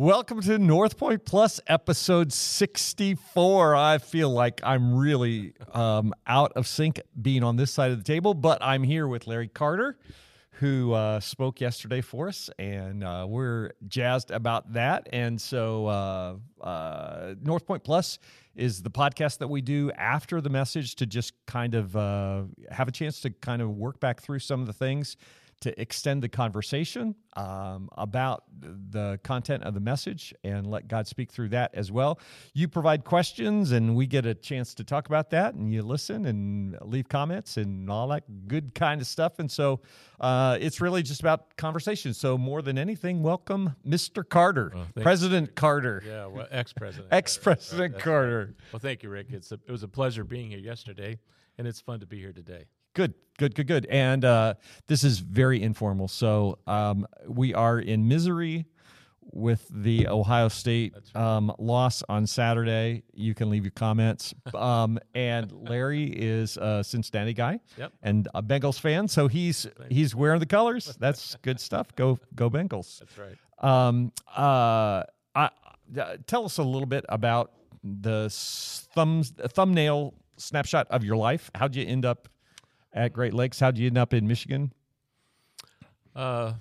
Welcome to North Point Plus episode 64. I feel like I'm really um, out of sync being on this side of the table, but I'm here with Larry Carter, who uh, spoke yesterday for us, and uh, we're jazzed about that. And so, uh, uh North Point Plus is the podcast that we do after the message to just kind of uh, have a chance to kind of work back through some of the things to extend the conversation um, about the content of the message and let God speak through that as well. You provide questions, and we get a chance to talk about that, and you listen and leave comments and all that good kind of stuff. And so uh, it's really just about conversation. So, more than anything, welcome Mr. Carter, President you. Carter. Yeah, well, ex President. ex President Carter. Right. Well, thank you, Rick. It's a, it was a pleasure being here yesterday, and it's fun to be here today. Good, good, good, good. And uh, this is very informal. So um, we are in misery with the Ohio State um, loss on Saturday. You can leave your comments. Um, and Larry is a Cincinnati guy yep. and a Bengals fan, so he's he's wearing the colors. That's good stuff. Go go Bengals. That's right. Um, uh, I, uh, tell us a little bit about the thumbs thumbnail snapshot of your life. How'd you end up at Great Lakes. How'd you end up in Michigan? Uh,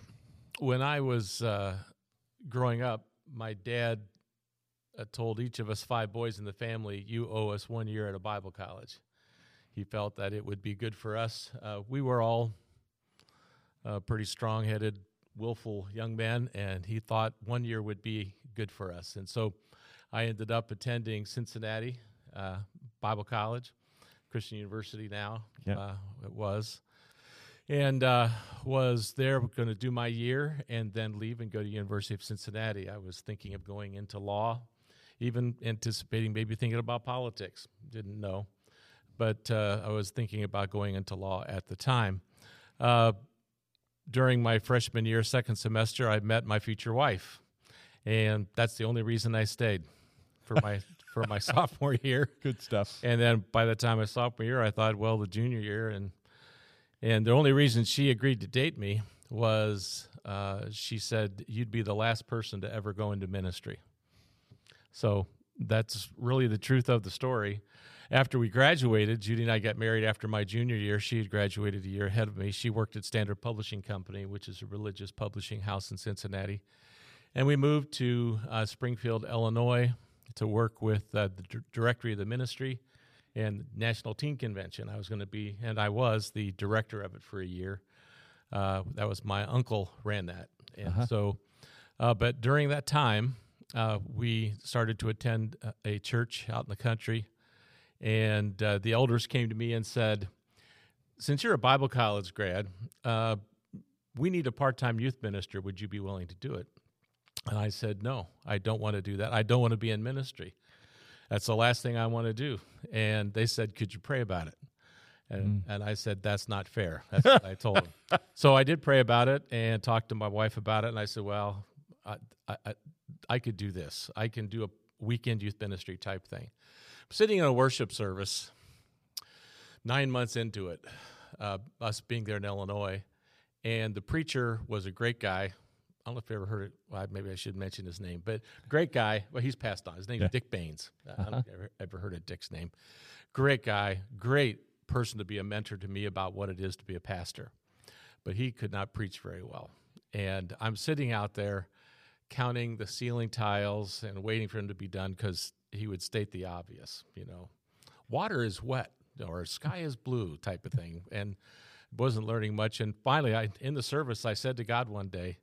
when I was uh, growing up, my dad uh, told each of us five boys in the family, "You owe us one year at a Bible college." He felt that it would be good for us. Uh, we were all uh, pretty strong-headed, willful young men, and he thought one year would be good for us. And so, I ended up attending Cincinnati uh, Bible College Christian University now. Yep. Uh, it was. And uh, was there going to do my year and then leave and go to University of Cincinnati. I was thinking of going into law, even anticipating maybe thinking about politics. Didn't know, but uh, I was thinking about going into law at the time. Uh, during my freshman year, second semester, I met my future wife, and that's the only reason I stayed for my for my sophomore year. Good stuff. And then by the time my sophomore year, I thought, well, the junior year, and and the only reason she agreed to date me was uh, she said you'd be the last person to ever go into ministry. So that's really the truth of the story. After we graduated, Judy and I got married after my junior year. She had graduated a year ahead of me. She worked at Standard Publishing Company, which is a religious publishing house in Cincinnati. And we moved to uh, Springfield, Illinois, to work with uh, the d- directory of the ministry and National Teen Convention. I was going to be, and I was the director of it for a year. Uh, that was my uncle ran that, and uh-huh. so. Uh, but during that time, uh, we started to attend a church out in the country, and uh, the elders came to me and said, "Since you're a Bible college grad, uh, we need a part-time youth minister. Would you be willing to do it?" And I said, No, I don't want to do that. I don't want to be in ministry. That's the last thing I want to do. And they said, Could you pray about it? And, mm. and I said, That's not fair. That's what I told them. So I did pray about it and talked to my wife about it. And I said, Well, I, I, I could do this. I can do a weekend youth ministry type thing. I'm sitting in a worship service, nine months into it, uh, us being there in Illinois, and the preacher was a great guy, I don't know if you ever heard it. Well, maybe I should mention his name, but great guy. Well, he's passed on. His name yeah. Dick Baines. Uh-huh. I don't know if you ever, ever heard of Dick's name. Great guy, great person to be a mentor to me about what it is to be a pastor. But he could not preach very well. And I'm sitting out there counting the ceiling tiles and waiting for him to be done because he would state the obvious, you know, water is wet or sky is blue type of thing. And wasn't learning much. And finally, I in the service, I said to God one day,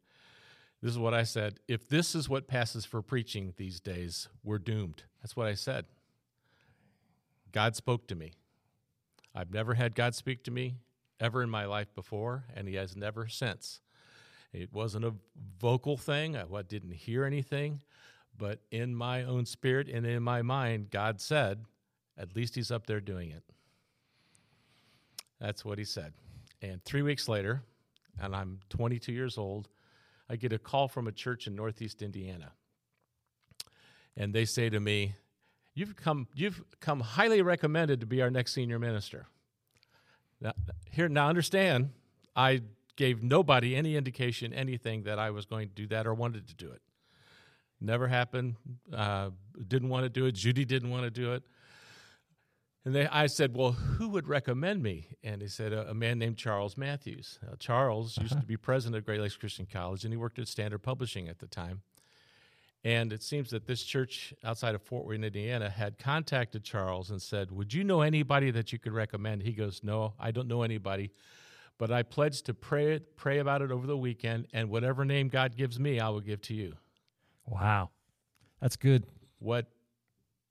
this is what I said. If this is what passes for preaching these days, we're doomed. That's what I said. God spoke to me. I've never had God speak to me ever in my life before, and He has never since. It wasn't a vocal thing, I didn't hear anything, but in my own spirit and in my mind, God said, at least He's up there doing it. That's what He said. And three weeks later, and I'm 22 years old, I get a call from a church in Northeast Indiana. And they say to me, You've come, you've come highly recommended to be our next senior minister. Now, here, now understand, I gave nobody any indication, anything that I was going to do that or wanted to do it. Never happened. Uh, didn't want to do it. Judy didn't want to do it. And they, I said, Well, who would recommend me? And he said, A, a man named Charles Matthews. Now, Charles used to uh-huh. be president of Great Lakes Christian College, and he worked at Standard Publishing at the time. And it seems that this church outside of Fort Wayne, Indiana, had contacted Charles and said, Would you know anybody that you could recommend? He goes, No, I don't know anybody. But I pledge to pray, it, pray about it over the weekend, and whatever name God gives me, I will give to you. Wow. That's good. What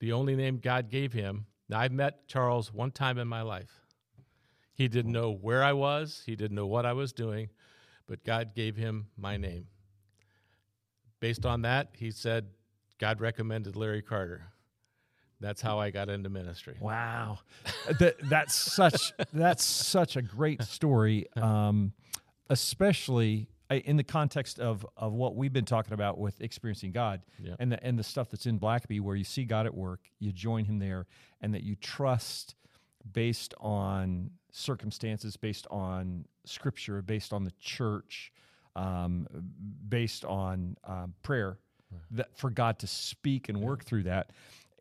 the only name God gave him. Now, I've met Charles one time in my life. He didn't know where I was, he didn't know what I was doing, but God gave him my name. Based on that, he said, God recommended Larry Carter. That's how I got into ministry. Wow, that, that's such that's such a great story, um, especially in the context of of what we've been talking about with experiencing God Yeah. and the and the stuff that's in Blackaby, where you see God at work, you join Him there, and that you trust based on circumstances, based on Scripture, based on the church, um, based on um, prayer, that for God to speak and work through that.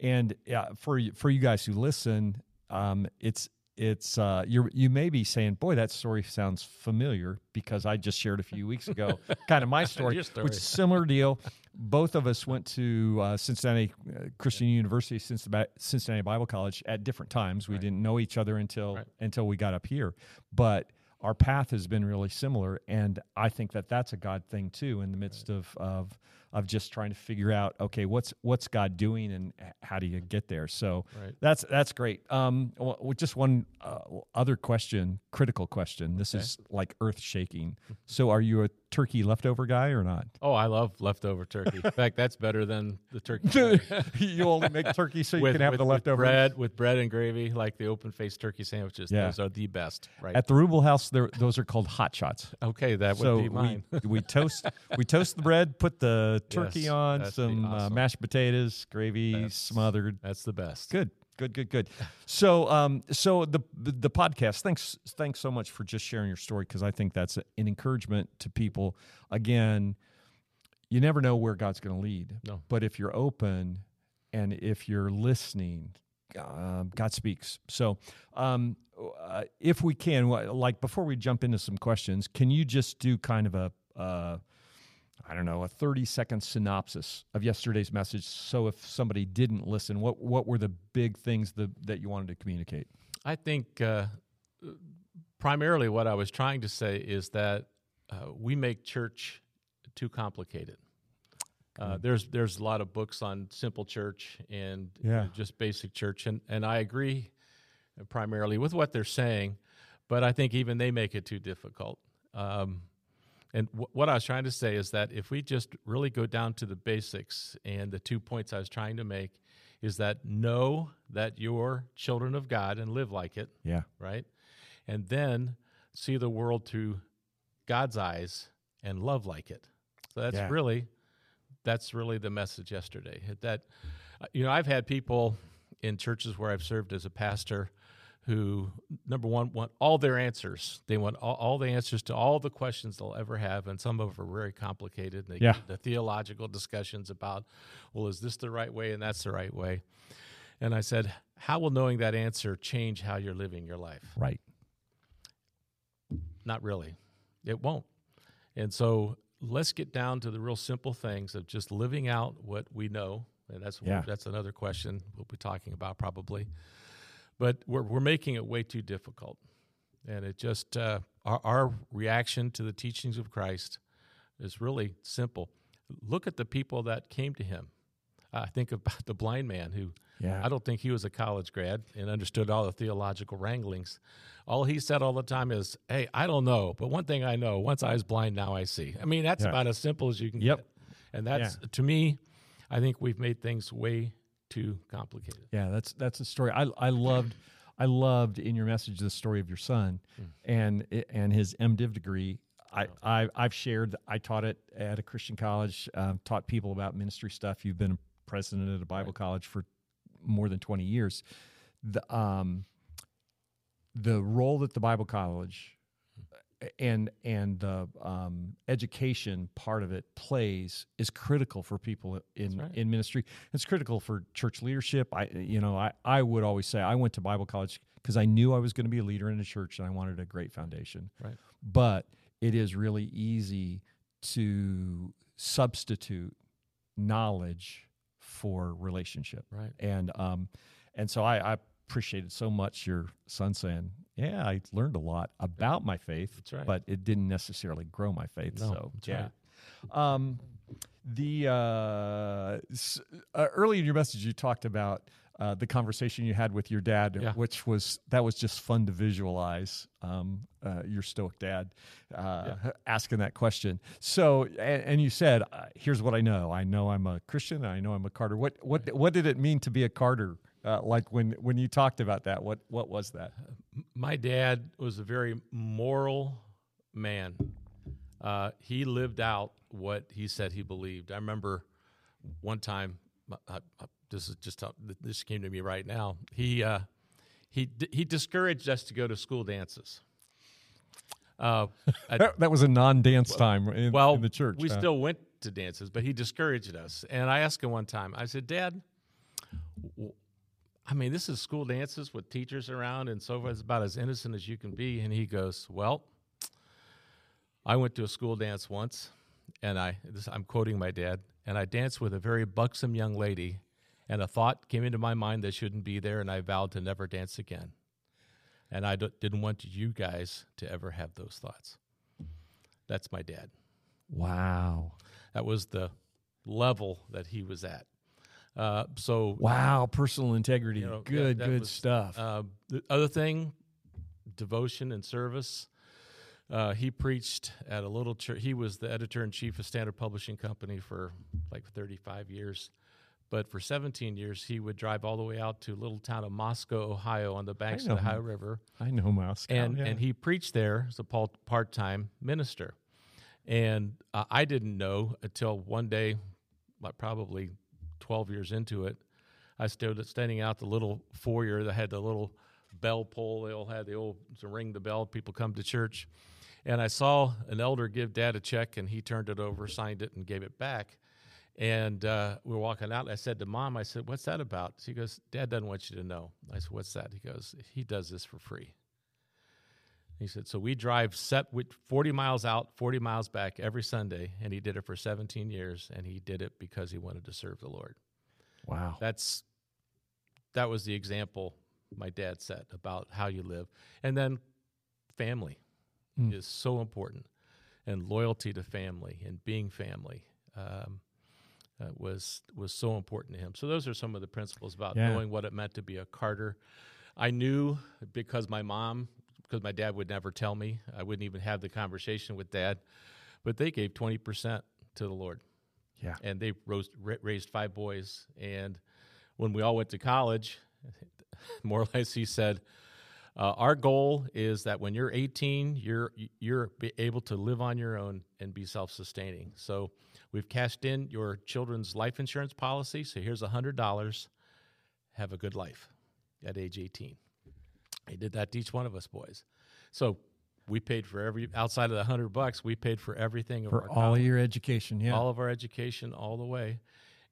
And yeah, for you, for you guys who listen, um, it's it's uh, you you may be saying, "Boy, that story sounds familiar," because I just shared a few weeks ago, kind of my story, story. which is similar deal. Both of us went to uh, Cincinnati uh, Christian University, Cincinnati Cincinnati Bible College at different times. We didn't know each other until Right. until we got up here, but our path has been really similar, and I think that that's a God thing too. In the midst of of of just trying to figure out, okay, what's what's God doing, and how do you get there? So Right. that's that's great. Um, well, just one uh, other question, critical question. This is like earth shaking. So, are you a turkey leftover guy or not? Oh, I love leftover turkey. In fact, that's better than the turkey. you only make turkey so you with, can have with- the leftover bread with bread and gravy, like the open faced turkey sandwiches. Yeah. Those are the best, right? At the Rubel House, there those are called hot shots. okay, that would so be mine. we we toast we toast the bread, put the turkey Yes, on, that'd be some uh, mashed potatoes, gravy That's- smothered. That's the best. Good, good, good, good. So, um, so the the podcast. Thanks, thanks so much for just sharing your story because I think that's an encouragement to people. Again, you never know where God's going to lead. No. but if you're open and if you're listening, um, God speaks. So, um, uh, if we can, like before we jump into some questions, can you just do kind of a uh, I don't know, a 30 second synopsis of yesterday's message. So if somebody didn't listen, what, what were the big things that, that you wanted to communicate? I think uh, primarily what I was trying to say is that uh, we make church too complicated. Uh, there's there's a lot of books on simple church and Yeah. just basic church, and and I agree primarily with what they're saying, but I think even they make it too difficult. Um, and w- what I was trying to say is that if we just really go down to the basics, and the two points I was trying to make is that know that you're children of God and live like it, Yeah. right? And then see the world through God's eyes and love like it. So that's Yeah. really that's really the message yesterday. That uh, you know, I've had people in churches where I've served as a pastor who number one want all their answers. They want all, all the answers to all the questions they'll ever have, and some of them are very complicated. They Yeah. the theological discussions about, well, is this the right way and that's the right way? And I said, how will knowing that answer change how you're living your life? Right. Not really. It won't. And so let's get down to the real simple things of just living out what we know. And that's Yeah. that's another question we'll be talking about probably. But we're we're making it way too difficult. And it just uh, our our reaction to the teachings of Christ is really simple. Look at the people that came to him. I think about the blind man who Yeah. I don't think he was a college grad and understood all the theological wranglings. All he said all the time is, "Hey, I don't know, but one thing I know: once I was blind, now I see." I mean, that's Yeah. about as simple as you can Yep. get. And that's to me, I think we've made things way too complicated. Yeah, that's that's a story. I I loved I loved in your message the story of your son and and his MDiv degree. I, I I've shared. I taught it at a Christian college. Um, taught people about ministry stuff. You've been president at a Bible college for more than twenty years. The um the role that the Bible college and and the um, education part of it plays is critical for people in right. in ministry. It's critical for church leadership. I you know I I would always say I went to Bible college because I knew I was going to be a leader in a church and I wanted a great foundation. Right. But it is really easy to substitute knowledge for relationship. Right. And um, and so I, I appreciated so much your son saying, "Yeah, I learned a lot about my faith, That's right. but it didn't necessarily grow my faith." No, so that's yeah. Um, the uh, s- uh, early in your message, you talked about uh, the conversation you had with your dad, Yeah. which was that was just fun to visualize. Um, uh, your stoic dad uh, asking that question. So, and, and you said, uh, "Here's what I know. I know I'm a Christian. I know I'm a Carter." What what what did it mean to be a Carter? Uh, like when when you talked about that, what what was that? my dad was a very moral man. Uh, he lived out what he said he believed. I remember one time. I, I, this is just this came to me right now. He uh, he he discouraged us to go to school dances. Uh, I- That, was a non-dance time in, well, in the church. we huh? still went to dances, but he discouraged us. And I asked him one time. I said, "Dad, I mean, this is school dances with teachers around and so forth. It's about as innocent as you can be." And he goes, "Well, I went to a school dance once, and I this, I'm quoting my dad, and I danced with a very buxom young lady, and a thought came into my mind that shouldn't be there, and I vowed to never dance again." And I d- didn't want you guys to ever have those thoughts. That's my dad. wow, That was the level that he was at. Uh, so wow, personal integrity. you know, good, that good was, stuff. Uh, the other thing, devotion and service. Uh, he preached at a little church. He was the editor in chief of Standard Publishing Company for like 35 years. But for 17 years, he would drive all the way out to a little town of Moscow, Ohio, on the banks of the Ohio. River. I know Moscow. and yeah. and he preached there as a part time minister. And uh, I didn't know until one day, like probably twelve years into it, I stood standing out the little foyer that had the little bell pole. They all had the old to ring the bell. People come to church, and I saw an elder give Dad a check, and he turned it over, signed it, and gave it back. And uh, we were walking out. And I said to Mom, I said, "What's that about?" She goes, "Dad doesn't want you to know." I said, "What's that?" He goes, "He does this for free." He said, "So we drive set 40 miles out, 40 miles back every Sunday, and he did it for 17 years, and he did it because he wanted to serve the Lord." wow. That's that was the example my dad set about how you live, and then family Mm. is so important, and loyalty to family and being family. Um, uh, was was so important to him. So those are some of the principles about Yeah. knowing what it meant to be a Carter. I knew because my mom, because my dad would never tell me, I wouldn't even have the conversation with dad, but they gave twenty percent to the Lord Yeah. and they rose, raised five boys. And when we all went to college, more or less, he said, uh, "Our goal is that when you're 18, you're you're able to live on your own and be self-sustaining." So we've cashed in your children's life insurance policy. So here's a hundred dollars. Have a good life at age 18. He did that to each one of us boys. So we paid for every outside of the hundred bucks. We paid for everything of For our all college your education. Yeah. all of our education all the way.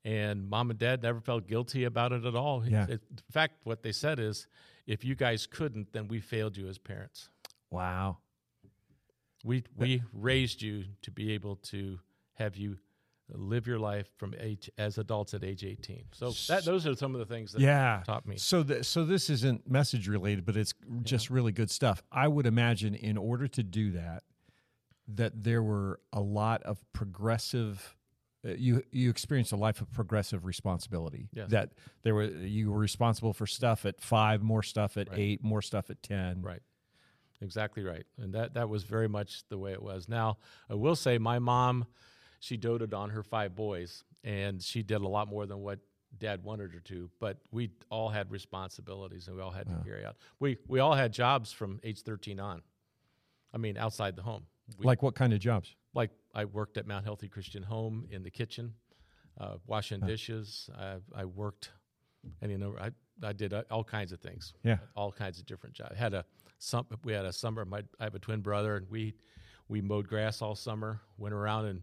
And mom and dad never felt guilty about it at all. Yeah. In fact, what they said is, if you guys couldn't, then we failed you as parents. wow. We we raised you to be able to have you live your life from age as adults at age 18. So that those are some of the things that Yeah. taught me. So, th- so this isn't message related, but it's just really good stuff. I would imagine in order to do that, that there were a lot of progressive. Uh, you you experienced a life of progressive responsibility. Yes. That there were you were responsible for stuff at five, more stuff at Right. eight, more stuff at ten. Right. Exactly right. And that, that was very much the way it was. Now, I will say my mom, she doted on her five boys, and she did a lot more than what dad wanted her to, but we all had responsibilities and we all had to carry out. We, we all had jobs from age 13 on. I mean, outside the home. We, Like what kind of jobs? like I worked at Mount Healthy Christian Home in the kitchen, uh, washing dishes. I, I worked, and you know, I, I did uh, all kinds of things Yeah. all kinds of different jobs. Had a some we had a summer. My I have a twin brother, and we we mowed grass all summer. Went around and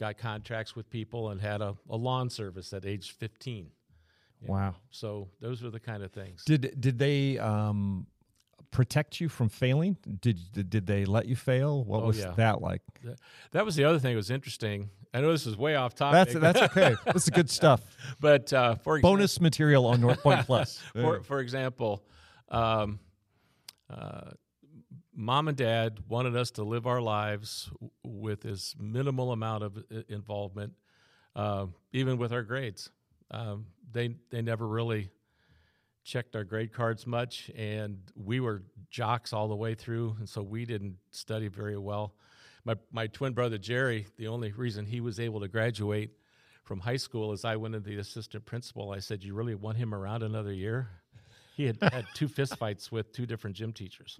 got contracts with people, and had a, a lawn service at age fifteen. Wow. So those are the kind of things. Did did they um, protect you from failing? Did did, did they let you fail? What Oh, was yeah. that like? That was the other thing that was interesting. I know this is way off topic. That's that's okay. This is good stuff. but uh, for example, Bonus material on North Point Plus. for, for example, um, uh, mom and dad wanted us to live our lives with as minimal amount of involvement, uh, even with our grades. Um, they they never really checked our grade cards much, and we were jocks all the way through, and so we didn't study very well. My my twin brother Jerry, the only reason he was able to graduate from high school is I went to the assistant principal. I said, "You really want him around another year?" He had had two fistfights with two different gym teachers,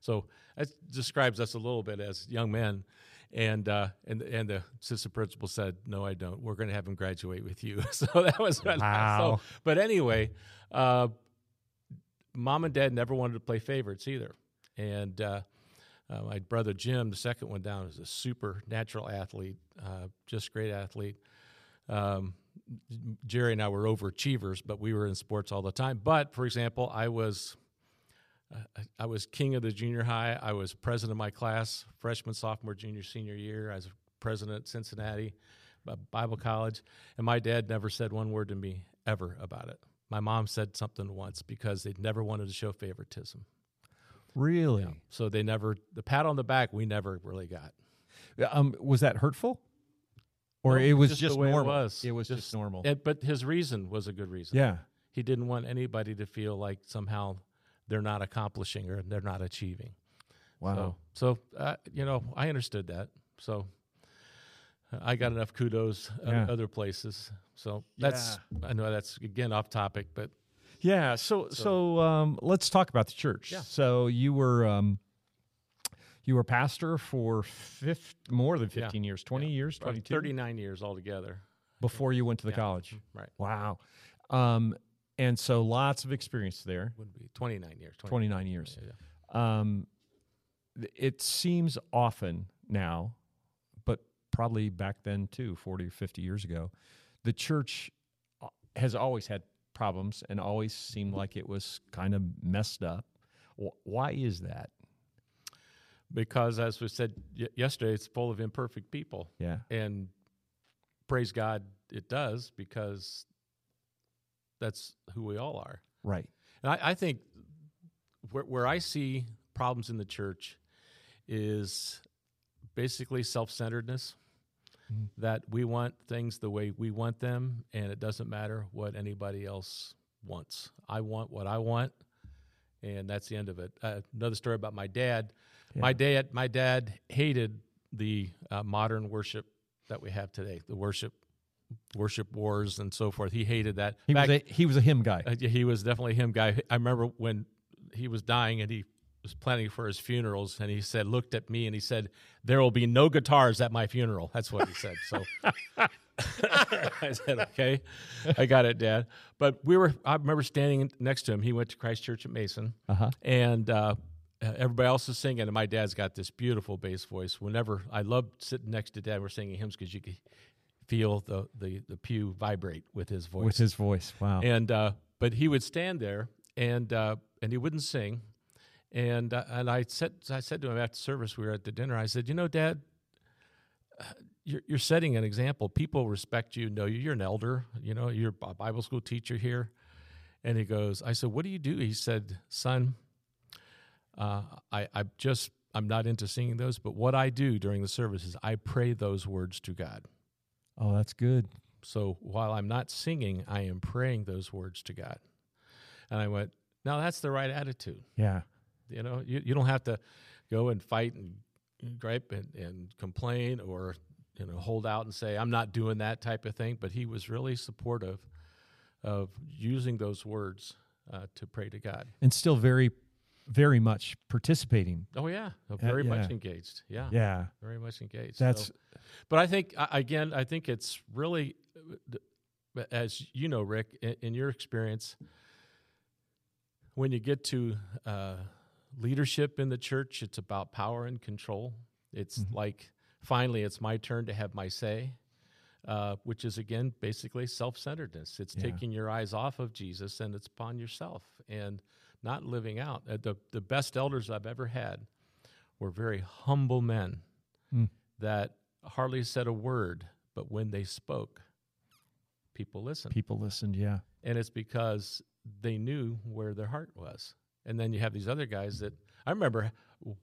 so that describes us a little bit as young men. And uh, and and the assistant principal said, "No, I don't. We're going to have him graduate with you." so that was Wow. So, but anyway, uh, mom and dad never wanted to play favorites either, and. Uh, uh, my brother Jim, the second one down, is a super natural athlete, uh, just great athlete. Um, Jerry and I were overachievers, but we were in sports all the time. But for example, I was I was king of the junior high. I was president of my class, freshman, sophomore, junior, senior year. I was president at Cincinnati uh, Bible College, and my dad never said one word to me ever about it. My mom said something once because they never wanted to show favoritism. Really? So they never the pat on the back we never really got. Um, was that hurtful? Or No, it was just just, the way it normal? was. It was just, Just- normal. And, but his reason was a good reason. yeah. He didn't want anybody to feel like somehow they're not accomplishing or they're not achieving. Wow. So, so uh, you know, I understood that. So uh, I got enough kudos in Yeah. other places. So that's I know that's again off topic, but Yeah. So so, um, let's talk about the church. Yeah. So you were um, you were pastor for fif- more than Yeah. fifteen years, twenty years, twenty two 39 years altogether. before you went to the Yeah. college. Right. Wow. Um, and so lots of experience there. Would be 29 years. 20, Twenty nine years. Yeah, yeah. Um, it seems often now, but probably back then too, 40 or 50 years ago, the church uh, has always had problems and always seemed like it was kind of messed up. Why is that? Because as we said y- yesterday, it's full of imperfect people. Yeah. and praise God, it does because that's who we all are. Right. And I, I think where, where I see problems in the church is basically self centeredness. Mhm. That we want things the way we want them, and it doesn't matter what anybody else wants. I want what I want, and that's the end of it. Uh, another story about my dad. My dad, my dad hated the uh, modern worship that we have today, the worship, worship wars and so forth. He hated that. He Back- was a he was a hymn guy. uh, he was definitely hymn guy. I remember when he was dying and he was planning for his funerals, and he said, looked at me and he said, "There will be no guitars at my funeral." That's what he said. So I said, "Okay, I got it, Dad." But we were. I remember standing next to him. He went to Christ Church at Mason, Uh-huh. and uh, everybody else is singing, and my dad's got this beautiful bass voice. Whenever I loved sitting next to Dad, we're singing hymns because you could feel the, the the pew vibrate with his voice. With his voice. Wow. and uh, but he would stand there and uh, and he wouldn't sing. And uh, and I said I said to him after service we were at the dinner I said you know dad uh, you're, you're setting an example. People respect you know you. You're an elder you know you're a Bible school teacher here. And he goes I said what do you do? He said son uh, I I just I'm not into singing those but what I do during the service is I pray those words to God oh, that's good. so while I'm not singing, I am praying those words to God. And I went, now that's the right attitude. Yeah. You know, you, you don't have to go and fight and gripe and, and complain or, you know, hold out and say, I'm not doing that type of thing. But he was really supportive of using those words uh, to pray to God. And still very very much participating. Oh, yeah. Uh, Very yeah. much engaged. Yeah. Yeah. Very much engaged. That's So- but I think again, I think it's really, uh, as you know, Rick, in, in your experience, when you get to uh, leadership in the church. It's about power and control. It's mm-hmm. like finally, it's my turn to have my say. Uh, which is again basically self-centeredness. It's yeah. taking your eyes off of Jesus and it's upon yourself and not living out. Uh, the the best elders I've ever had were very humble men mm. that hardly said a word, but when they spoke, people listened. People listened, yeah. And it's because they knew where their heart was. And then you have these other guys that I remember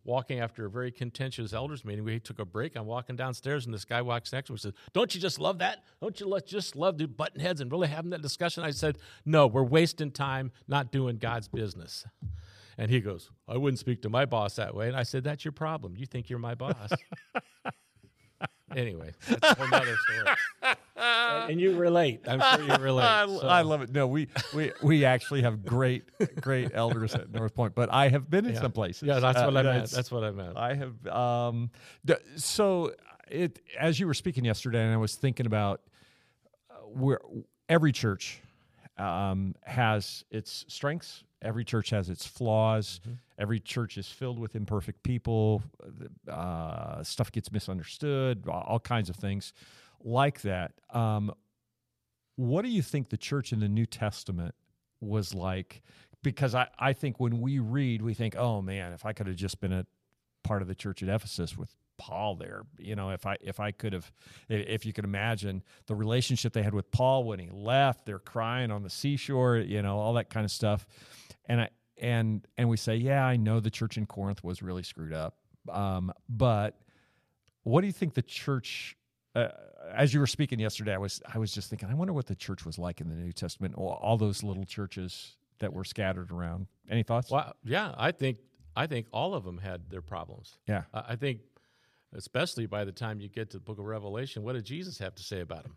walking after a very contentious elders meeting. We took a break. I'm walking downstairs, and this guy walks next to me and says, Don't you just love that? Don't you just love to button heads and really having that discussion? I said, No, we're wasting time not doing God's business. And he goes, I wouldn't speak to my boss that way. And I said, That's your problem. You think you're my boss. anyway, that's another story. And you relate. I'm sure you relate. I, so. I, love it. No, we, we we actually have great great elders at North Point, but I have been in yeah. some places. Yeah, that's what uh, I meant. That's what I meant. I have. Um, so it as you were speaking yesterday, and I was thinking about uh, where every church um, has its strengths. Every church has its flaws. Mm-hmm. Every church is filled with imperfect people. Uh, stuff gets misunderstood. All kinds of things like that. Um, what do you think the church in the New Testament was like? Because I, I think when we read, we think, oh man, if I could have just been a part of the church at Ephesus with Paul there, you know, if I if I could have, if you could imagine the relationship they had with Paul when he left, they're crying on the seashore, you know, all that kind of stuff, and I and and we say, yeah, I know the church in Corinth was really screwed up, um, but what do you think the church uh, as you were speaking yesterday, I was I was just thinking, I wonder what the church was like in the New Testament. All, all those little churches that were scattered around. Any thoughts? Well, yeah, I think I think all of them had their problems. Yeah, I think, especially by the time you get to the Book of Revelation, what did Jesus have to say about them?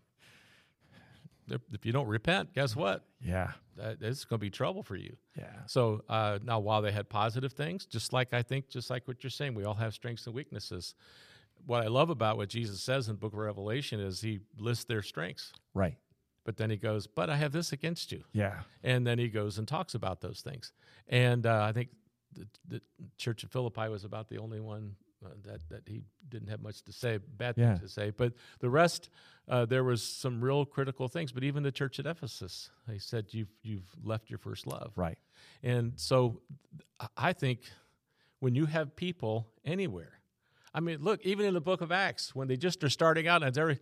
If you don't repent, guess what? Yeah, it's going to be trouble for you. Yeah. So uh, now, while they had positive things, just like I think, just like what you're saying, we all have strengths and weaknesses what I love about what Jesus says in the book of Revelation is he lists their strengths. Right. But then he goes, But I have this against you. Yeah. And then he goes and talks about those things. And uh, I think the, the, church of Philippi was about the only one uh, that, that he didn't have much to say, bad things to say. But the rest, uh, there was some real critical things. But even the church at Ephesus, he said, You've, you've left your first love. Right. And so I think when you have people anywhere, I mean, look, even in the book of Acts, when they just are starting out, and there,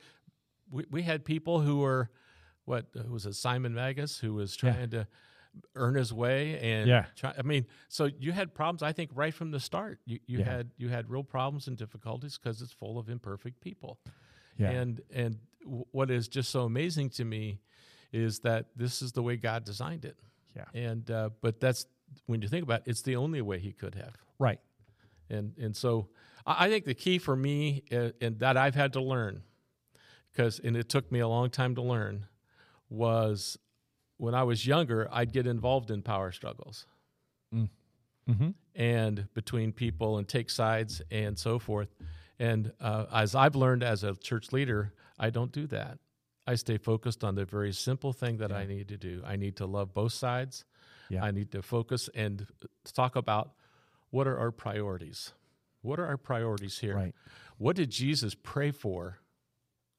we, we had people who were, what was it, Simon Magus, who was trying yeah. to earn his way, and yeah, try, I mean, so you had problems. I think right from the start, you, you yeah. had you had real problems and difficulties because it's full of imperfect people. Yeah. And and what is just so amazing to me is that this is the way God designed it. Yeah. And uh, but that's when you think about it, it's the only way He could have. Right. And and so I think the key for me, and that I've had to learn, because and it took me a long time to learn, was when I was younger, I'd get involved in power struggles, mm. mm-hmm. and between people and take sides and so forth. And uh, as I've learned as a church leader, I don't do that. I stay focused on the very simple thing that yeah. I need to do. I need to love both sides. Yeah. I need to focus and talk about what are our priorities. What are our priorities here? Right. What did Jesus pray for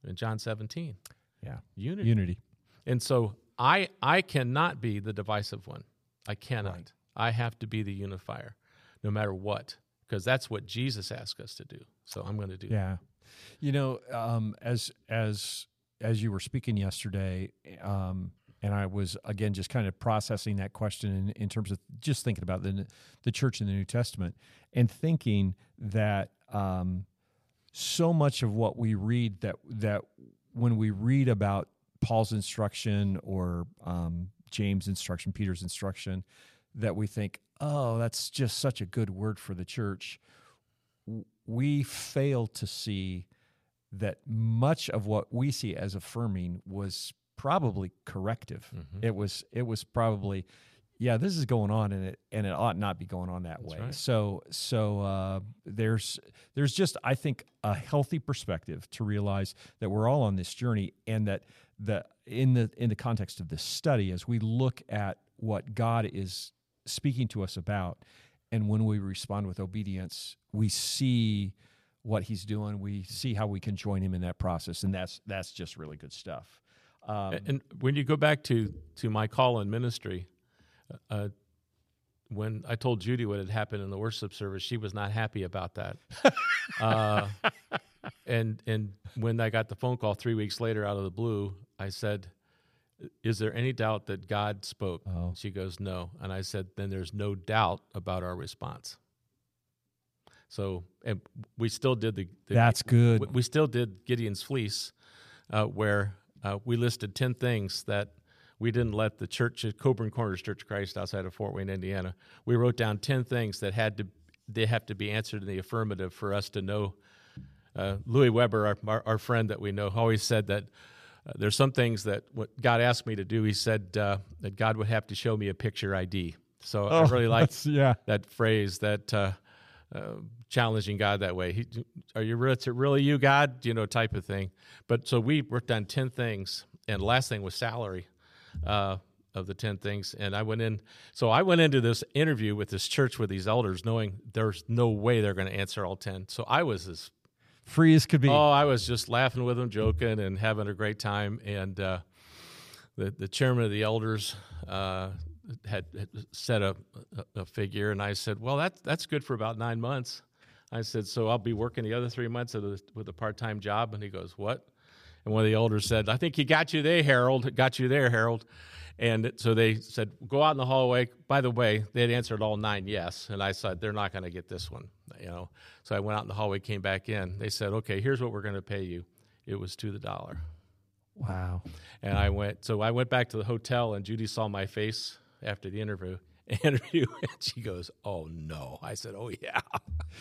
in John 17? Yeah. Unity. Unity. And so I I cannot be the divisive one. I cannot. Right. I have to be the unifier no matter what because that's what Jesus asked us to do. So I'm going to do Yeah. You know, um, as as as you were speaking yesterday, um, and I was again just kind of processing that question in, in terms of just thinking about the the church in the New Testament and thinking that um, so much of what we read that that when we read about Paul's instruction or um, James' instruction, Peter's instruction, that we think, oh, that's just such a good word for the church. We fail to see that much of what we see as affirming was probably corrective. Mm-hmm. It was it was probably yeah, this is going on and it and it ought not be going on that That's way. Right. So so uh, there's there's just I think a healthy perspective to realize that we're all on this journey and that the in the in the context of this study as we look at what God is speaking to us about and when we respond with obedience, we see what he's doing. We see how we can join him in that process, and that's that's just really good stuff. Um, and when you go back to to my call in ministry, uh, when I told Judy what had happened in the worship service, she was not happy about that. uh, and and when I got the phone call three weeks later out of the blue, I said, "Is there any doubt that God spoke?" Oh. She goes, "No," and I said, "Then there's no doubt about our response." So, and we still did the. the That's good. We, we, still did Gideon's fleece, uh, where uh, we listed ten things that we didn't let the church at Coburn Corners Church of Christ outside of Fort Wayne, Indiana. We wrote down ten things that had to they have to be answered in the affirmative for us to know. Uh, Louis Weber, our, our, our, friend that we know, always said that uh, there's some things that what God asked me to do. He said uh, that God would have to show me a picture ID. So oh, I really like yeah. that phrase that uh, uh, challenging God that way. He, are you really, really you, God? You know, type of thing. But so we worked on ten things, and last thing was salary uh, of the 10 things. And I went in, so I went into this interview with this church with these elders knowing there's no way they're going to answer all 10. So I was as free as could be. Oh, I was just laughing with them, joking, and having a great time. And uh, the, the chairman of the elders, uh, had, had, set a, a, a, figure, and I said, "Well, that's that's good for about nine months." I said, "So I'll be working the other three months a, with a part time job." And he goes, "What?" And one of the elders said, I think he got you there, Harold. Got you there, Harold. And so they said, go out in the hallway. By the way, they had answered all nine yes. And I said, they're not going to get this one, you know. So I went out in the hallway, came back in. They said, okay, here's what we're going to pay you. It was to the dollar. Wow. And I went, so I went back to the hotel, and Judy saw my face after the interview. Interview, and she goes, "Oh no!" I said, "Oh yeah."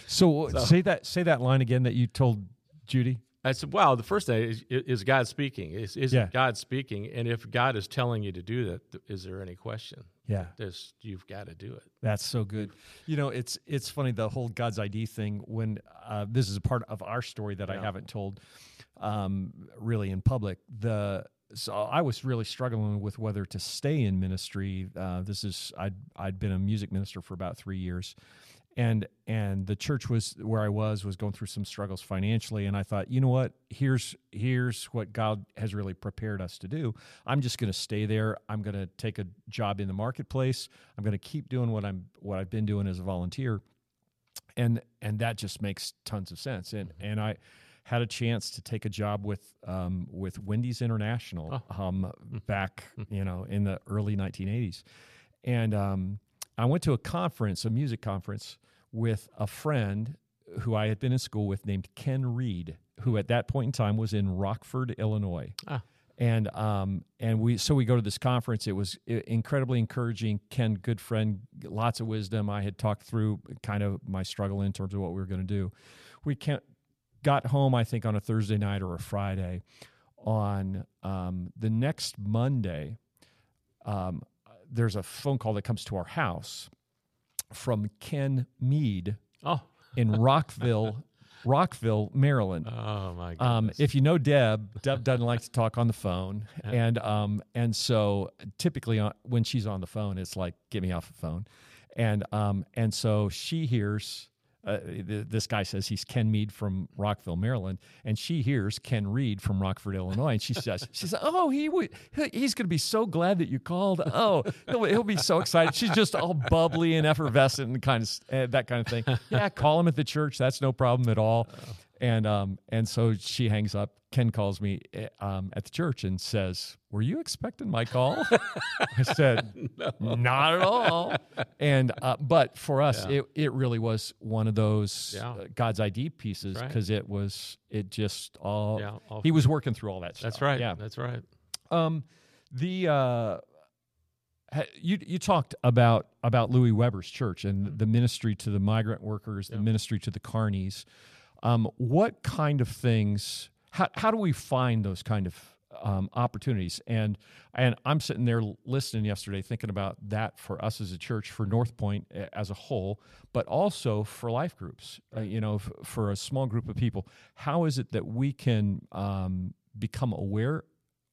So, so say that say that line again that you told Judy. I said, "Wow, the first thing is, is God speaking? Is, is yeah. God speaking? And if God is telling you to do that, is there any question? Yeah, There's, you've got to do it. That's so good. You know, it's it's funny the whole God's ID thing. When uh, this is a part of our story that yeah. I haven't told um, really in public. The so I was really struggling with whether to stay in ministry. Uh, this is I'd I'd been a music minister for about three years. And and the church was where I was was going through some struggles financially. And I thought you know what? Here's here's what God has really prepared us to do. I'm just going to stay there. I'm going to take a job in the marketplace. I'm going to keep doing what I'm what I've been doing as a volunteer. And and that just makes tons of sense. And and I had a chance to take a job with um, with Wendy's International oh. um, back you know in the early 1980s and um, I went to a conference, a music conference, with a friend who I had been in school with named Ken Reed, who at that point in time was in Rockford, Illinois. Ah. And um, and we so we go to this conference. It was incredibly encouraging. Ken, good friend, lots of wisdom. I had talked through kind of my struggle in terms of what we were going to do. We can't, got home, I think, on a Thursday night or a Friday. On um, the next Monday, um, there's a phone call that comes to our house from Ken Mead oh. in Rockville, Rockville, Maryland. Oh my god! Um, if you know Deb, Deb doesn't like to talk on the phone, and um, and so typically on, when she's on the phone, it's like get me off the phone, and um, and so she hears uh, this guy says he's Ken Mead from Rockville, Maryland, and she hears Ken Reed from Rockford, Illinois, and she says, "She says, oh, he w- he's going to be so glad that you called. Oh, he'll, he'll, be so excited. She's just all bubbly and effervescent and kind of uh, that kind of thing. Yeah, call him at the church. That's no problem at all. And um, and so she hangs up. Ken calls me eh, um, at the church and says, "Were you expecting my call?" I said, no. "Not at all." And uh, but for us, yeah. it it really was one of those yeah. uh, God's ID pieces because right. it was it just all, yeah, all he was working through all that stuff. That's right. Yeah, that's right. Um, the uh, you you talked about about Louis Weber's church and mm-hmm. the ministry to the migrant workers, the ministry to the carnies. Um, what kind of things? How how do we find those kind of um, opportunities? And and I'm sitting there listening yesterday, thinking about that for us as a church, for North Point as a whole, but also for life groups. Uh, you know, f- for a small group of people, how is it that we can um, become aware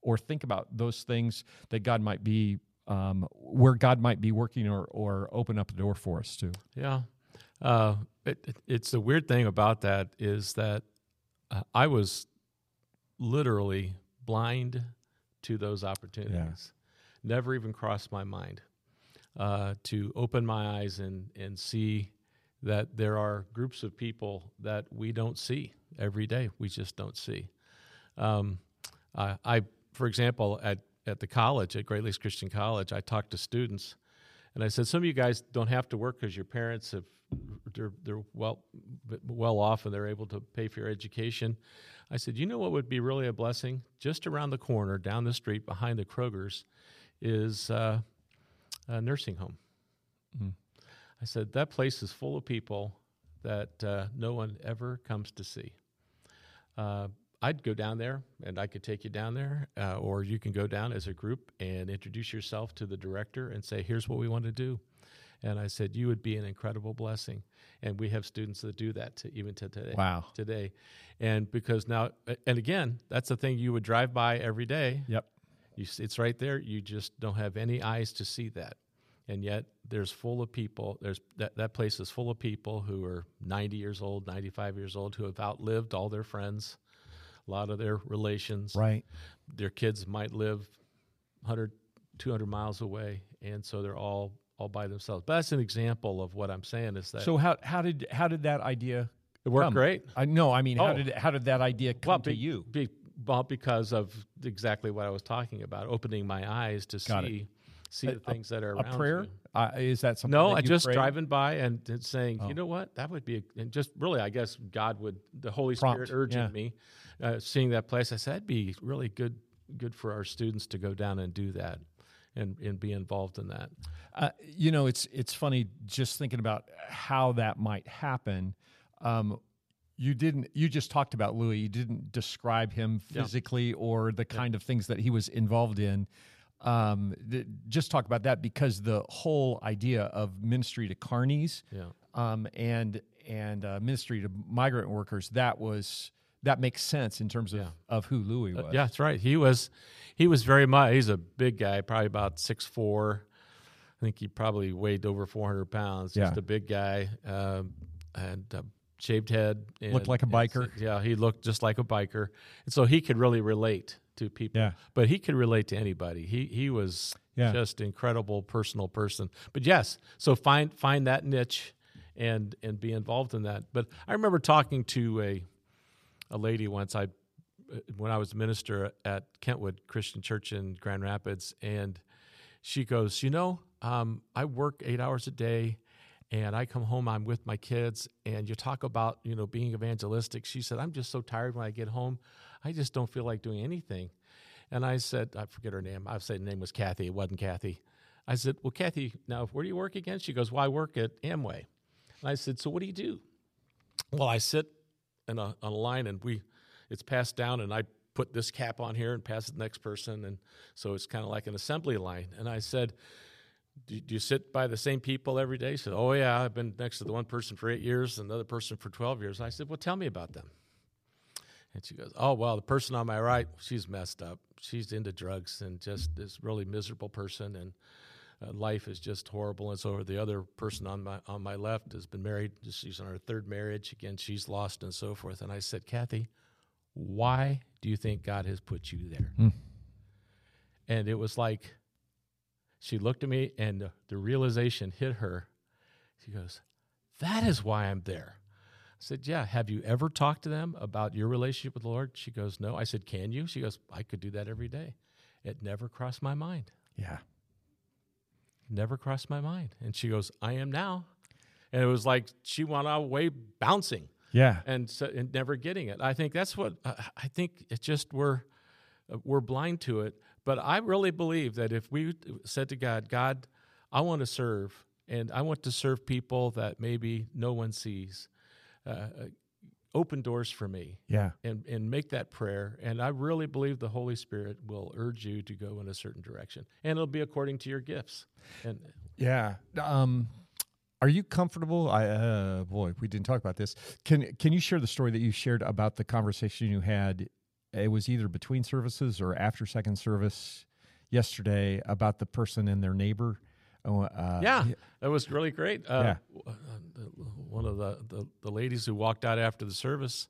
or think about those things that God might be um, where God might be working or or open up the door for us to. Yeah. Uh, it, it- it's the weird thing about that is that uh, I was literally blind to those opportunities. Never even crossed my mind uh, to open my eyes and, and see that there are groups of people that we don't see every day. We just don't see. Um, I, I, for example, at, at the college, at Great Lakes Christian College, I talked to students and I said, some of you guys don't have to work because your parents have they're they're well well off and they're able to pay for your education. I said, you know what would be really a blessing? Just around the corner, down the street, behind the Kroger's, is uh, a nursing home. Mm. I said that place is full of people that uh, no one ever comes to see. Uh, I'd go down there and I could take you down there, uh, or you can go down as a group and introduce yourself to the director and say, here's what we want to do. And I said, you would be an incredible blessing. And we have students that do that to, even to today. Wow. Today. And because now, and again, that's the thing you would drive by every day. Yep. You, it's right there. You just don't have any eyes to see that. And yet there's full of people. There's that, that place is full of people who are 90 years old, 95 years old, who have outlived all their friends, a lot of their relations. Right. Their kids might live 100, 200 miles away. And so they're all, all by themselves. But that's an example of what I'm saying is that So how how did how did that idea it worked come? great. I no, I mean how Oh. did how did that idea come Well, to you? Be, well, because of exactly what I was talking about, opening my eyes to Got it. see see the things that are A around prayer? Uh, is that something? No, that I just prayed? driving by and, and saying, Oh. you know what, that would be, a, and just really, I guess God would, the Holy Prompt, Spirit urging yeah. me, uh, seeing that place. I said, that'd be really good, good for our students to go down and do that, and and be involved in that. Uh, you know, it's it's funny just thinking about how that might happen. Um, you didn't. You just talked about Louis. You didn't describe him Yeah. physically or the kind of things that he was involved in. Um, th- just talk about that because the whole idea of ministry to carnies Yeah, um, and and uh, ministry to migrant workers that was that makes sense in terms of, Yeah. of who Louis Uh, was. yeah, that's right. He was, he was very much. He's a big guy, probably about six four. I think he probably weighed over four hundred pounds. Just Yeah. a big guy, um, and uh, shaved head. And, Looked like a biker. so- yeah, he looked just like a biker, and so he could really relate to people. Yeah. but he could relate to anybody. He he was Yeah. just incredible personal person. But yes, so find find that niche, and and be involved in that. But I remember talking to a a lady once. I when I was minister at Kentwood Christian Church in Grand Rapids, and she goes, you know, um, I work eight hours a day. And I come home, I'm with my kids, and you talk about, you know, being evangelistic. She said, I'm just so tired when I get home. I just don't feel like doing anything. And I said, I forget her name. I said her name was Kathy. It wasn't Kathy. I said, Well, Kathy, now where do you work again? She goes, Well, I work at Amway. And I said, So what do you do? Well, I sit in a, uh, on a line and we, it's passed down and I put this cap on here and pass it to the next person. And so it's kind of like an assembly line. And I said, do, you sit by the same people every day? She said, Oh, yeah, I've been next to the one person for eight years and the other person for 12 years. I said, Well, tell me about them. And she goes, Oh, well, the person on my right, she's messed up. She's into drugs and just this really miserable person. And uh, life is just horrible. And so the other person on my on my left has been married. She's on her third marriage. Again, she's lost and so forth. And I said, Kathy, why do you think God has put you there? Hmm. And it was like she looked at me, and the, the realization hit her. She goes, "That is why I'm there." I said, "Yeah. Have you ever talked to them about your relationship with the Lord?" She goes, "No." I said, "Can you?" She goes, "I could do that every day." It never crossed my mind Yeah. Never crossed my mind. And she goes, I am now. And it was like she went away bouncing Yeah. and, so, and never getting it. I think that's what uh, I think it's just we're, uh, we're blind to it. But I really believe that if we said to God, God, I want to serve and I want to serve people that maybe no one sees, uh, uh, open doors for me Yeah. and, and make that prayer. And I really believe the Holy Spirit will urge you to go in a certain direction. And it'll be according to your gifts. And Yeah. Um, are you comfortable? I uh, boy, we didn't talk about this. Can can you share the story that you shared about the conversation you had? It was either between services or after second service. yesterday about the person and their neighbor. Oh, Uh, yeah, that was really great. Uh, Yeah. uh, One of the, the, the ladies who walked out after the service,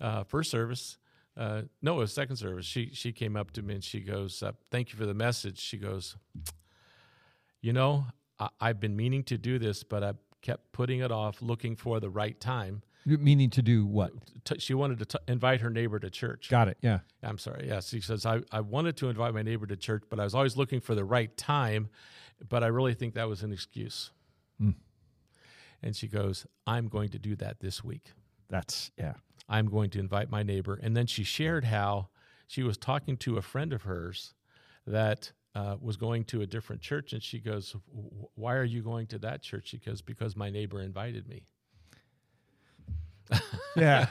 uh, first service, uh, no, it was second service. She she came up to me and she goes, uh, "Thank you for the message." She goes, "You know, I, I've been meaning to do this, but I kept putting it off, looking for the right time." Meaning to do what? She wanted to t- invite her neighbor to church. Got it. Yeah. I'm sorry. Yes, She says I, I wanted to invite my neighbor to church, but I was always looking for the right time. But I really think that was an excuse. And she goes, I'm going to do that this week. That's yeah. I'm going to invite my neighbor. And then she shared how she was talking to a friend of hers that uh, was going to a different church. And she goes, Why are you going to that church? She goes, Because my neighbor invited me. Yeah.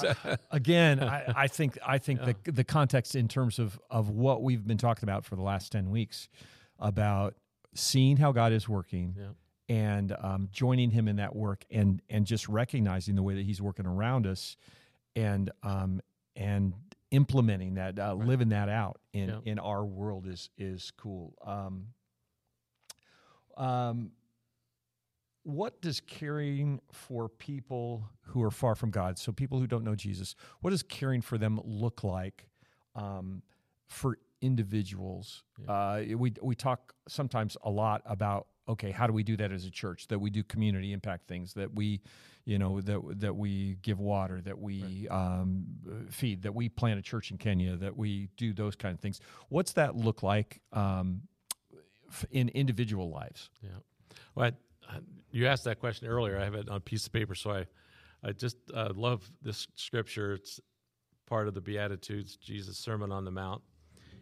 Again, I, I think I think the the context in terms of of what we've been talking about for the last ten weeks about seeing how God is working Yeah. and um, joining Him in that work and and just recognizing the way that He's working around us and um, and implementing that, uh, living that out in Yeah. in our world is is cool. Um, um, what does caring for people who are far from God, so people who don't know Jesus, what does caring for them look like um, for individuals? Uh, we we talk sometimes a lot about okay, how do we do that as a church? That we do community impact things, that we, you know, that that we give water, that we um, feed, that we plant a church in Kenya, that we do those kind of things. What's that look like um, in individual lives? Yeah. Well, I, I, you asked that question earlier. I have it on a piece of paper, so I, I just uh, love this scripture. It's part of the Beatitudes, Jesus' Sermon on the Mount.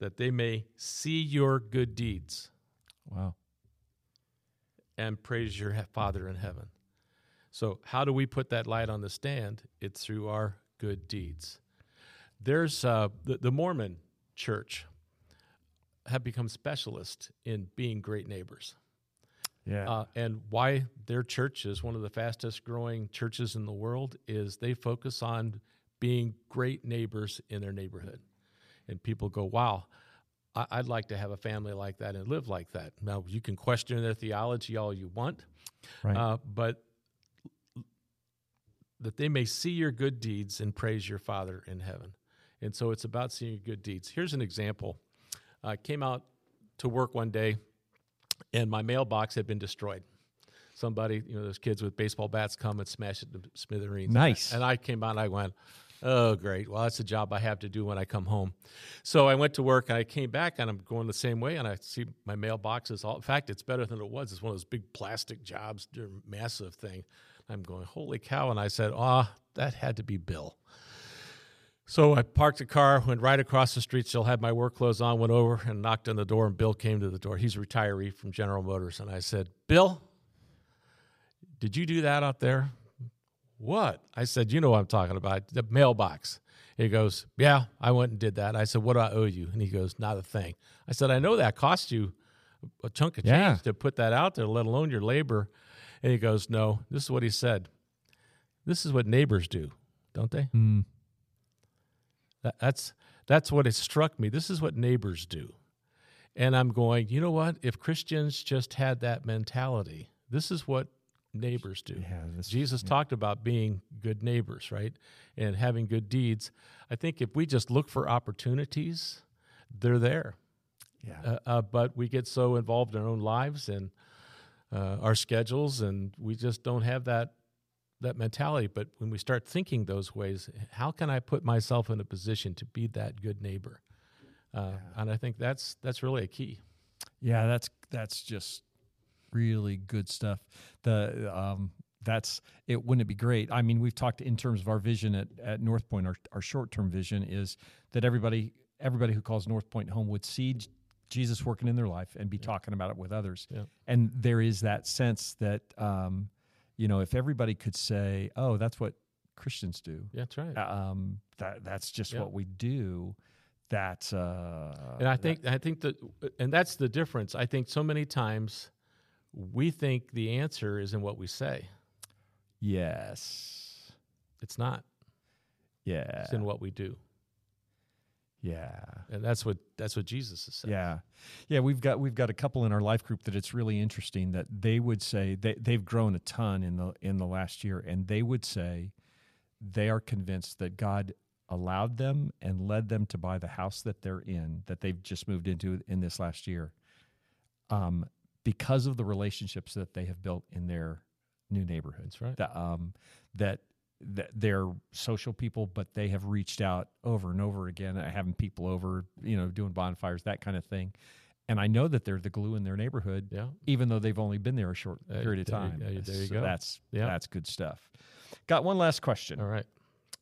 That they may see your good deeds Wow. and praise your Father in heaven. So, how do we put that light on the stand? It's through our good deeds. There's uh, the, the Mormon church have become specialists in being great neighbors. Yeah. Uh, and why their church is one of the fastest growing churches in the world is they focus on being great neighbors in their neighborhood. And people go, wow, I'd like to have a family like that and live like that. Now, you can question their theology all you want, right. uh, but that they may see your good deeds and praise your Father in heaven. And so it's about seeing your good deeds. Here's an example. I came out to work one day and my mailbox had been destroyed. Somebody, you know, those kids with baseball bats come and smash it to smithereens. Nice. And I came out and I went, oh, great. Well, that's a job I have to do when I come home. So I went to work and I came back and I'm going the same way and I see my mailbox is all, in fact, it's better than it was. It's one of those big plastic jobs, massive thing. I'm going, holy cow. And I said, ah, that had to be Bill. So I parked the car, went right across the street, still had my work clothes on, went over and knocked on the door, and Bill came to the door. He's a retiree from General Motors. And I said, Bill, did you do that out there? What? I said, You know what I'm talking about, the mailbox. He goes, Yeah, I went and did that. I said, What do I owe you? And he goes, Not a thing. I said, I know that cost you a chunk of change Yeah. to put that out there, let alone your labor. And he goes, No, this is what he said. This is what neighbors do, don't they? Mm. That, that's that's what it struck me. This is what neighbors do, and I'm going. You know what? If Christians just had that mentality, this is what neighbors do. Yeah, this- Jesus talked about being good neighbors, right, and having good deeds. I think if we just look for opportunities, they're there. Yeah. Uh, uh, but we get so involved in our own lives and uh, our schedules, and we just don't have that that mentality. But when we start thinking those ways, how can I put myself in a position to be that good neighbor? Uh, And I think that's that's really a key. Yeah, that's that's just really good stuff. The um, that's it. Wouldn't it be great? I mean, we've talked in terms of our vision at, at North Point. Our, our short term vision is that everybody everybody who calls North Point home would see Jesus working in their life and be talking about it with others. Yeah. And there is that sense that, um, you know, if everybody could say, "Oh, that's what Christians do," Yeah, that's right. um, that that's just Yeah. what we do. That uh, and I think I think that and that's the difference. I think so many times we think the answer is in what we say. yes, It's not. yeah, It's in what we do. yeah. And that's what that's what Jesus is saying. Yeah, yeah. We've got we've got a couple in our life group that it's really interesting that they would say they they've grown a ton in the in the last year, and they would say they are convinced that God allowed them and led them to buy the house that they're in that they've just moved into in this last year, um, because of the relationships that they have built in their new neighborhoods. That's right. That um, that that they're social people, but they have reached out over and over again, uh, having people over, you know, doing bonfires, that kind of thing. And I know that they're the glue in their neighborhood, Yeah. even though they've only been there a short Uh, period of there time. uh, there you So go. That's Yeah. that's good stuff. Got one last question. All right.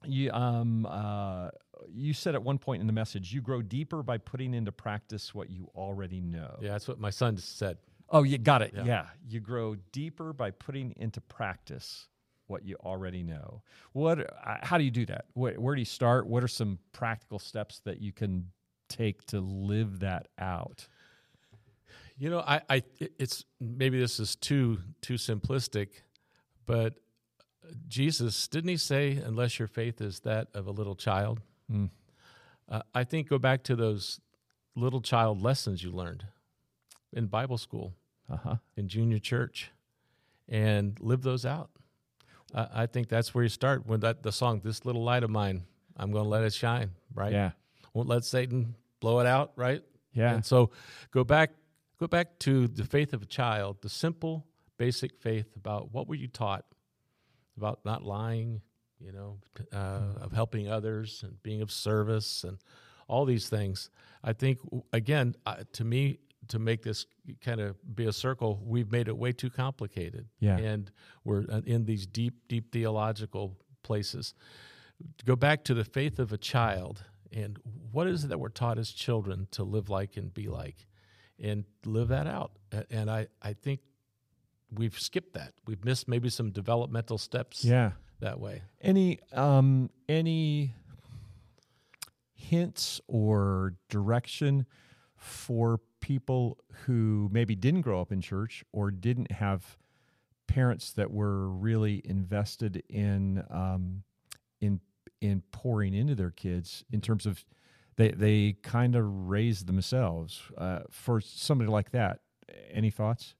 You um uh you said at one point in the message, you grow deeper by putting into practice what you already know. Yeah, that's what my son said. Oh, you got it. Yeah. Yeah. You grow deeper by putting into practice what you already know. What? uh, How do you do that? Where, where do you start? What are some practical steps that you can take to live that out? You know, I, I it's maybe this is too too simplistic, but Jesus didn't he say, "Unless your faith is that of a little child"? Mm. Uh, I think go back to those little child lessons you learned in Bible school, Uh huh. in junior church, and live those out. Uh, I think that's where you start. When that the song, "This Little Light of Mine," I'm going to let it shine. Right? Yeah. Won't let Satan blow it out. Right? Yeah. And so go back go back to the faith of a child, the simple basic faith about what were you taught about not lying, you know, uh, of helping others and being of service and all these things. I think again, uh, to me to make this kind of be a circle, we've made it way too complicated. Yeah. And we're uh, in these deep deep theological places. Go back to the faith of a child and what is it that we're taught as children to live like and be like and live that out and i i think we've skipped that we've missed maybe some developmental steps Yeah. that way Any um any hints or direction for people who maybe didn't grow up in church or didn't have parents that were really invested in um, in in pouring into their kids in terms of they they kind of raised themselves uh, for somebody like that. Any thoughts?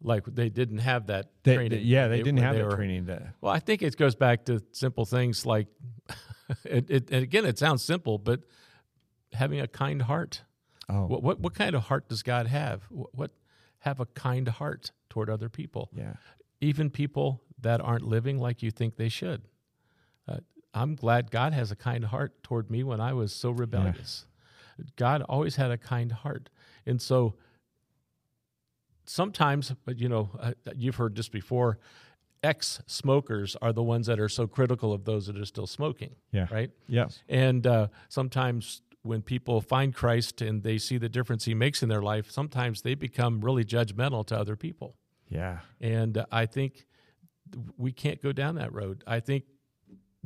like they didn't have that They, training they- yeah, they didn't have that were- training. That well i think it goes back to simple things like it, it, and again it sounds simple but having a kind heart oh what, what what kind of heart does god have what, what have a kind heart toward other people yeah even people that aren't living like you think they should. Uh, I'm glad God has a kind heart toward me when I was so rebellious. God always had a kind heart. And so sometimes, but you know, uh, you've heard this before, ex smokers are the ones that are so critical of those that are still smoking, yeah right? Yes. And uh, sometimes when people find Christ and they see the difference he makes in their life, sometimes they become really judgmental to other people. yeah And I think we can't go down that road. I think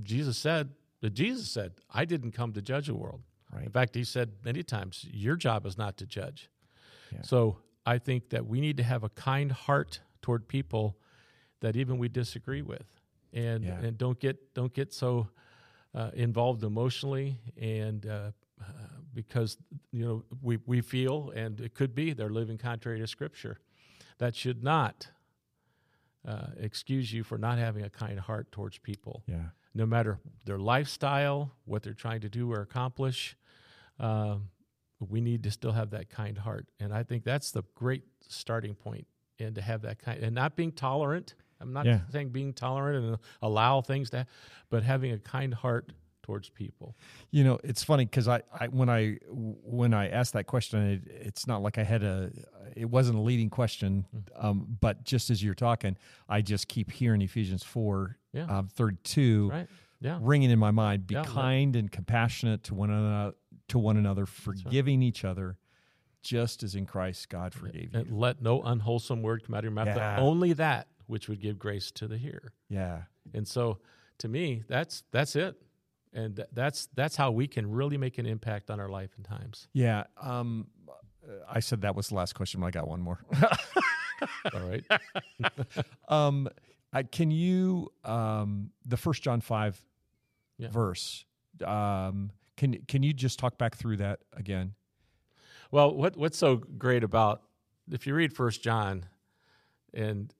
Jesus said, that Jesus said, I didn't come to judge the world. right In fact, he said many times, your job is not to judge. Yeah. So I think that we need to have a kind heart toward people that even we disagree with. And, Yeah. and don't get don't get so uh, involved emotionally and uh, uh, because you know we, we feel and it could be they're living contrary to scripture that should not uh, excuse you for not having a kind heart towards people yeah no matter their lifestyle, what they're trying to do or accomplish. Um, we need to still have that kind heart, and I think that's the great starting point. And to have that kind, and not being tolerant. I'm not Yeah. saying being tolerant and allow things to, but having a kind heart towards people. You know, it's funny because I, I when I when I asked that question, it, it's not like I had a it wasn't a leading question, Mm-hmm. um, but just as you're talking, I just keep hearing Ephesians four Yeah. um, thirty two Right? Yeah. ringing in my mind. Be Yeah. kind and compassionate to one another, to one another, forgiving each other, just as in Christ God forgave you. And let no unwholesome word come out of your mouth, Yeah. but only that which would give grace to the hearer. Yeah. And so, to me, that's that's it, and th- that's that's how we can really make an impact on our life and times. Yeah. Um, I said that was the last question, but I got one more. All right. um, I, can you um, the First John five Yeah. verse? Um, can can you just talk back through that again? Well, what what's so great about if you read First John, and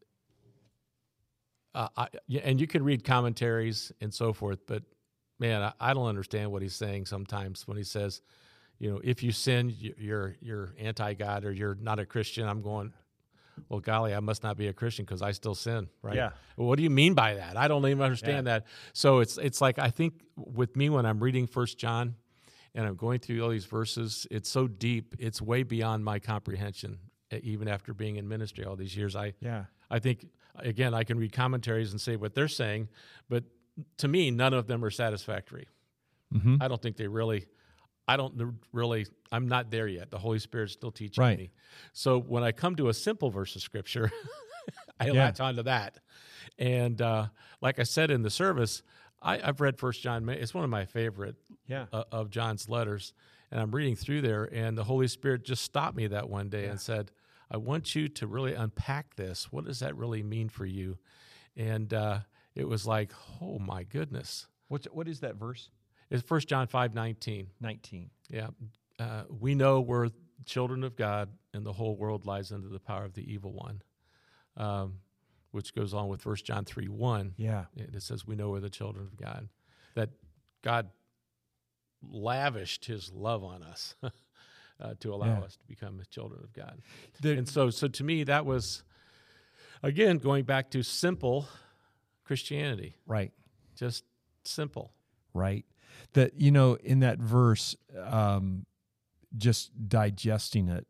uh, I, and you can read commentaries and so forth, but man, I, I don't understand what he's saying sometimes when he says, you know, if you sin, you- you're you're anti God or you're not a Christian. I'm going, well, golly, I must not be a Christian because I still sin, right? Yeah. Well, what do you mean by that? I don't even understand that. So it's it's like I think with me when I'm reading First John, and I'm going through all these verses, it's so deep, it's way beyond my comprehension. Even after being in ministry all these years, I Yeah. I think again I can read commentaries and say what they're saying, but to me, none of them are satisfactory. Mm-hmm. I don't think they really. I don't really. I'm not there yet. The Holy Spirit's still teaching Right. me. So when I come to a simple verse of Scripture, I Yeah. latch onto that. And uh, like I said in the service, I, I've read First John. It's one of my favorite Yeah. uh, of John's letters, and I'm reading through there, and the Holy Spirit just stopped me that one day and said, "I want you to really unpack this. What does that really mean for you?" And uh, it was like, "Oh my goodness!" What's what is that verse? It's First John five nineteen. Nineteen. 19. Yeah, uh, we know we're children of God, and the whole world lies under the power of the evil one. Um, which goes on with First John three one. Yeah. It it says we know we're the children of God. That God lavished His love on us uh, to allow Yeah. us to become the children of God. The- And so, so to me, that was again going back to simple Christianity, right. just simple. right? That you know, in that verse, um, just digesting it,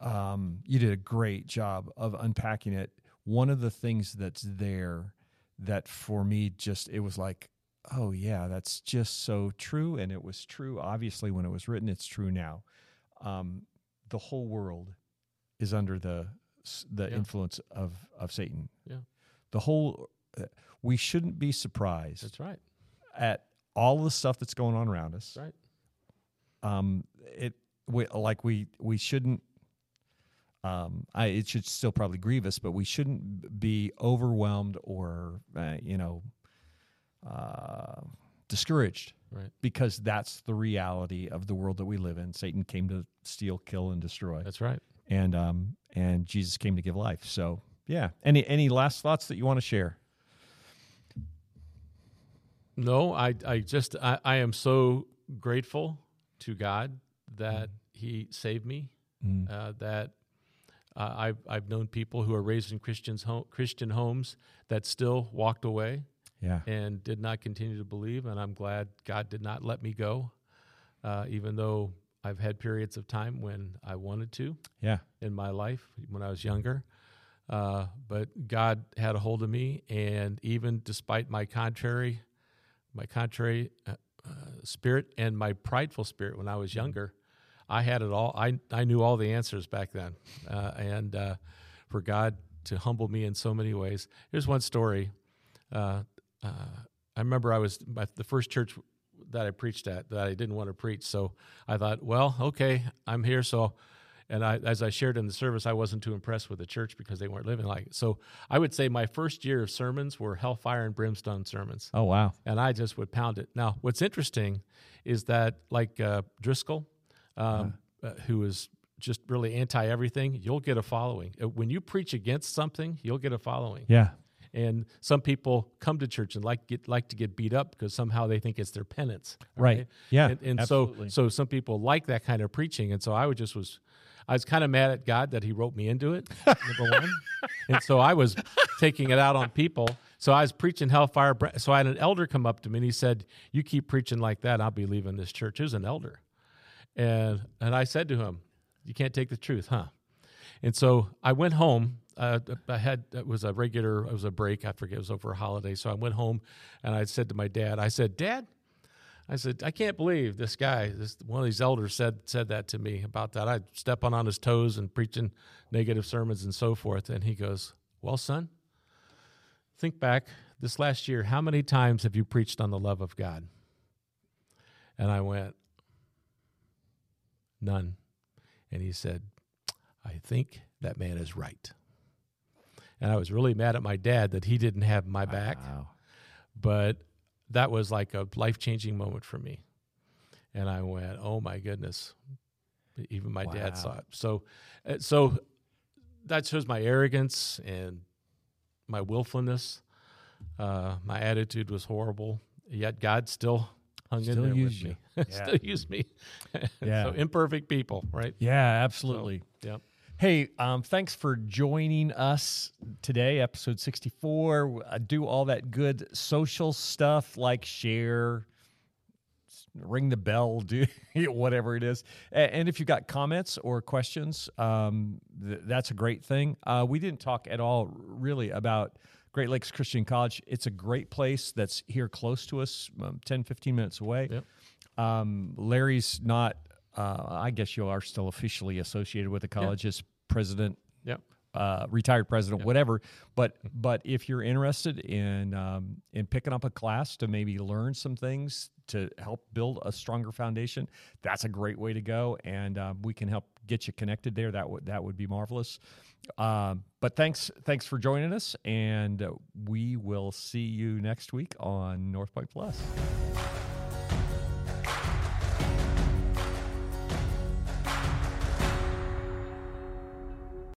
um, you did a great job of unpacking it. One of the things that's there that for me just it was like, oh yeah, that's just so true, and it was true. Obviously, when it was written, it's true now. Um, the whole world is under the the Yeah. influence of of Satan. Yeah. The whole. Uh, We shouldn't be surprised That's right. at all the stuff that's going on around us. Right. Um, it we, like we we shouldn't. Um, I it should still probably grieve us, but we shouldn't be overwhelmed or uh, you know uh, discouraged Right. because that's the reality of the world that we live in. Satan came to steal, kill, and destroy, That's right. and um, and Jesus came to give life. So yeah. Any any last thoughts that you want to share? No, I, I just, I, I am so grateful to God that He saved me. Mm. Uh, that uh, I've, I've known people who are raised in Christians home, Christian homes that still walked away Yeah. and did not continue to believe. And I'm glad God did not let me go, uh, even though I've had periods of time when I wanted to Yeah. in my life when I was younger. Uh, but God had a hold of me, and even despite my contrary, my contrary uh, uh, spirit and my prideful spirit when I was younger, I had it all. I I knew all the answers back then, uh, and uh, for God to humble me in so many ways. Here's one story. Uh, uh, I remember I was my, the first church that I preached at that I didn't want to preach, so I thought, well, okay, I'm here, so and I, as I shared in the service, I wasn't too impressed with the church because they weren't living like it. So I would say my first year of sermons were hellfire and brimstone sermons, Oh wow. and I just would pound it. Now, what's interesting is that, like uh, Driscoll, um, uh, who is just really anti everything, you'll get a following. Uh, When you preach against something, you'll get a following. Yeah. And some people come to church and like get like to get beat up because somehow they think it's their penance. Right. Yeah. And, and so so some people like that kind of preaching, and so I would just was. I was kind of mad at God that He wrote me into it, number one, and so I was taking it out on people. So I was preaching hellfire. So I had an elder come up to me and he said, "You keep preaching like that, I'll be leaving this church." Was an elder, and and I said to him, "You can't take the truth, huh?" And so I went home. Uh, I had it was a regular, it was a break. I forget it was over a holiday. So I went home, and I said to my dad, I said, "Dad, I said, I can't believe this guy, this one of these elders said said that to me about that. I stepping on his toes and preaching negative sermons and so forth. And he goes, Well, son, think back this last year, how many times have you preached on the love of God? And I went, None. And he said, I think that man is right. And I was really mad at my dad that he didn't have my back. Wow. But that was like a life changing moment for me. And I went, oh my goodness. Even my dad saw it. So, uh, so that shows my arrogance and my willfulness. Uh, my attitude was horrible, yet God still hung Still in there used with me. Yeah. still used me. Yeah. so imperfect people, right? Yeah, absolutely. Yep. Hey, um, thanks for joining us today, episode 64. Uh, do all that good social stuff like share, ring the bell, do whatever it is. And if you've got comments or questions, um, th- that's a great thing. Uh, we didn't talk at all really about Great Lakes Christian College. It's a great place that's here close to us, um, 10, 15 minutes away. Yep. Um, Larry's not, uh, I guess you are still officially associated with the college as president, Yep. uh, retired president, whatever. But but if you're interested in um, in picking up a class to maybe learn some things to help build a stronger foundation, that's a great way to go, and um, we can help get you connected there. That would that would be marvelous. Um, but thanks thanks for joining us, and uh, we will see you next week on North Point Plus.